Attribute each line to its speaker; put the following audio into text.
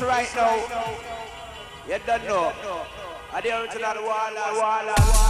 Speaker 1: It's right now. You don't know. I the original Walla